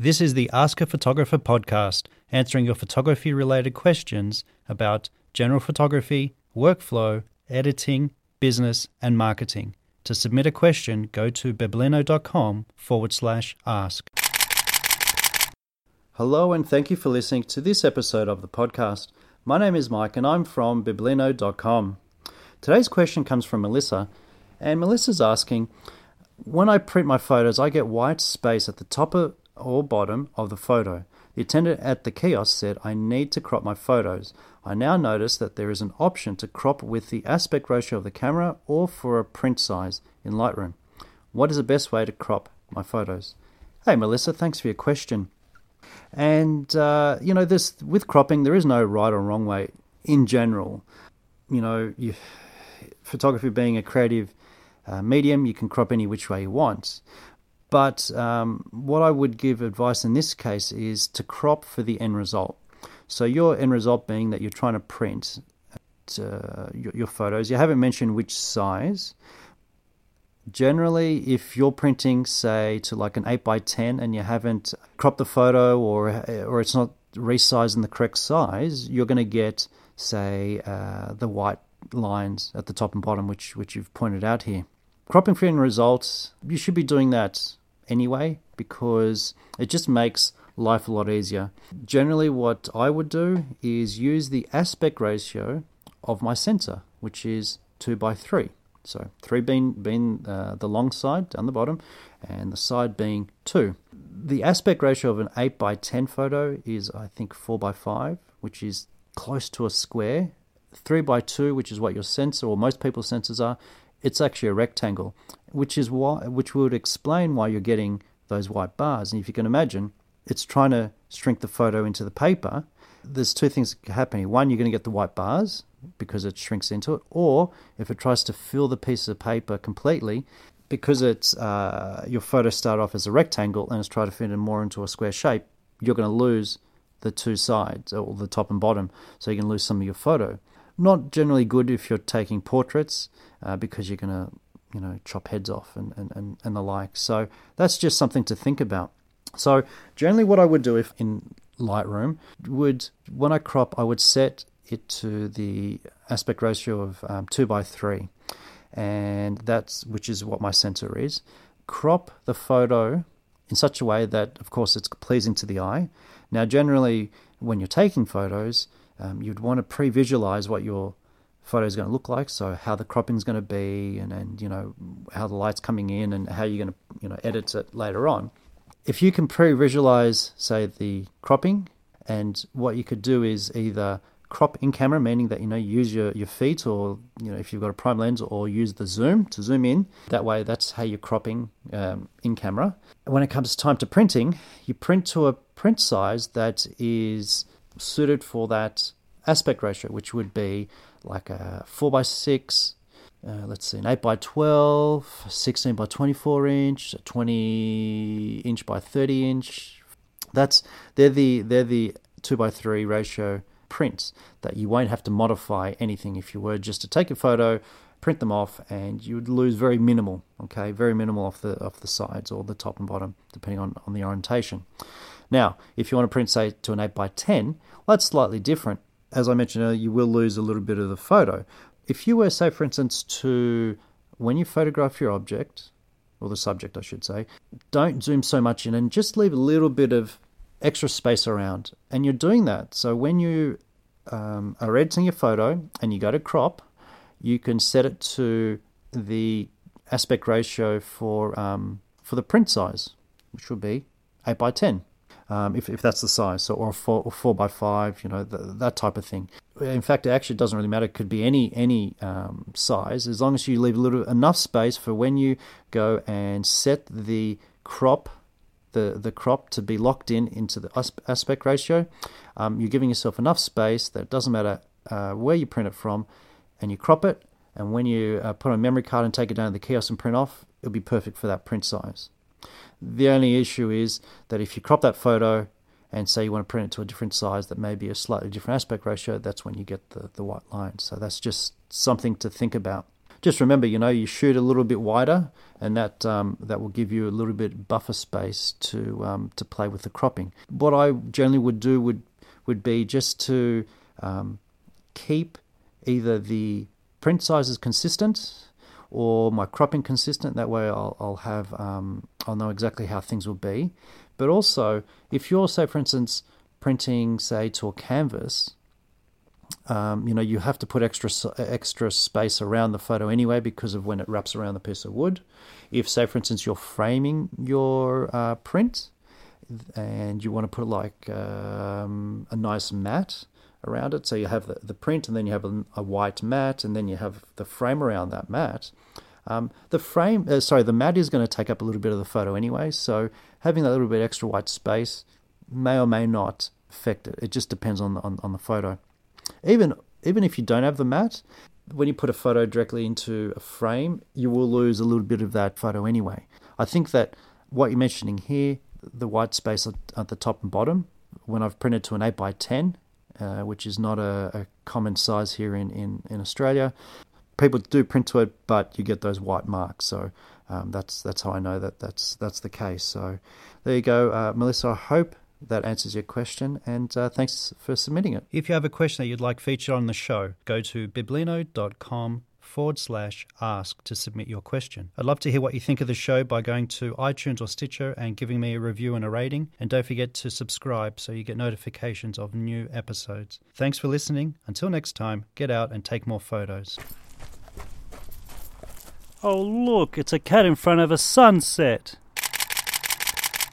This is the Ask a Photographer podcast, answering your photography related questions about general photography, workflow, editing, business, and marketing. To submit a question, go to biblino.com forward slash ask. Hello, and thank you for listening to this episode of the podcast. My name is Mike, and I'm from biblino.com. Today's question comes from Melissa, and Melissa's asking When I print my photos, I get white space at the top of or bottom of the photo. The attendant at the kiosk said, I need to crop my photos. I now notice that there is an option to crop with the aspect ratio of the camera or for a print size in Lightroom. What is the best way to crop my photos? Hey, Melissa, thanks for your question. And, uh, you know, this with cropping, there is no right or wrong way in general. You know, you, photography being a creative uh, medium, you can crop any which way you want. But um, what I would give advice in this case is to crop for the end result. So your end result being that you're trying to print uh, your, your, photos. You haven't mentioned which size. Generally, if you're printing, say, to like an 8 by 10 and you haven't cropped the photo or, or it's not resized in the correct size, you're going to get, say, uh, the white lines at the top and bottom, which, which you've pointed out here. Cropping for end results, you should be doing that anyway because it just makes life a lot easier. Generally, what I would do is use the aspect ratio of my sensor, which is 2 by 3. So 3 being, being uh, the long side down the bottom, and the side being 2. The aspect ratio of an 8 by 10 photo is, I think, 4 by 5, which is close to a square. 3 by 2, which is what your sensor or most people's sensors are, it's actually a rectangle, which is why which would explain why you're getting those white bars. And if you can imagine, it's trying to shrink the photo into the paper. There's two things happening. One, you're going to get the white bars because it shrinks into it, or if it tries to fill the piece of paper completely, because it's uh, your photo start off as a rectangle and it's trying to fit it more into a square shape, you're going to lose the two sides or the top and bottom, so you can lose some of your photo. Not generally good if you're taking portraits uh, because you're going to, you know, chop heads off and, and, and, and the like. So that's just something to think about. So generally, what I would do if in Lightroom would when I crop, I would set it to the aspect ratio of um, two by three, and that's which is what my sensor is. Crop the photo in such a way that, of course, it's pleasing to the eye. Now, generally, when you're taking photos, um, you'd want to pre-visualize what your photo is going to look like. So how the cropping is going to be, and, and you know how the light's coming in, and how you're going to you know edit it later on. If you can pre-visualize, say the cropping, and what you could do is either crop in camera, meaning that you know use your, your feet or you know if you've got a prime lens or use the zoom to zoom in. That way, that's how you're cropping um, in camera. When it comes time to printing, you print to a print size that is suited for that aspect ratio, which would be like a 4 by 6 uh, let's see, an 8 by 12 16 by 24 inch, 20 inch by 30 inch. That's they're the they're the 2 by 3 ratio prints that you won't have to modify anything if you were just to take a photo, print them off, and you would lose very minimal, okay, very minimal off the off the sides or the top and bottom, depending on, on the orientation. Now, if you want to print, say, to an 8 by 10 well, that's slightly different. As I mentioned earlier, you will lose a little bit of the photo. If you were, say, for instance, to when you photograph your object, or the subject, I should say, don't zoom so much in and just leave a little bit of extra space around. And you're doing that. So when you um, are editing your photo and you go to crop, you can set it to the aspect ratio for um, for the print size, which would be 8 by 10 um, if, if that's the size, so or four, or four by five, you know, that type of thing. In fact, it actually doesn't really matter. It could be any any um, size as long as you leave a little enough space for when you go and set the crop the, the crop to be locked in into the aspect ratio. Um, you're giving yourself enough space that it doesn't matter uh, where you print it from, and you crop it. And when you uh, put on a memory card and take it down to the kiosk and print off, it'll be perfect for that print size. The only issue is that if you crop that photo and say you want to print it to a different size that may be a slightly different aspect ratio, that's when you get the, the white line. So that's just something to think about. just remember, you know, you shoot a little bit wider, and that um, that will give you a little bit buffer space to um, to play with the cropping. What I generally would do would would be just to um, keep either the print sizes consistent or my cropping consistent. That way, I'll, I'll have um, I'll know exactly how things will be. But also, if you're say, for instance, printing say to a canvas, um, you know you have to put extra extra space around the photo anyway because of when it wraps around the piece of wood. If say, for instance, you're framing your uh, print and you want to put like um, a nice mat around it. So you have the, the print, and then you have a, a white mat, and then you have the frame around that mat. Um, the frame, uh, sorry, the mat is going to take up a little bit of the photo anyway. So having that little bit extra white space may or may not affect it. It just depends on the, on, on the photo. Even even if you don't have the mat, when you put a photo directly into a frame, you will lose a little bit of that photo anyway. I think that what you're mentioning here, the white space at the top and bottom, when I've printed to an 8 by 10 uh, which is not a, a, common size here in, in, in Australia. People do print to it, but you get those white marks. So um, that's that's how I know that that's that's the case. So there you go, uh, Melissa. I hope that answers your question, and uh, thanks for submitting it. If you have a question that you'd like featured on the show, go to biblino.com forward slash ask to submit your question. I'd love to hear what you think of the show by going to iTunes or Stitcher and giving me a review and a rating. And don't forget to subscribe so you get notifications of new episodes. Thanks for listening. Until next time, get out and take more photos. Oh, look, it's a cat in front of a sunset.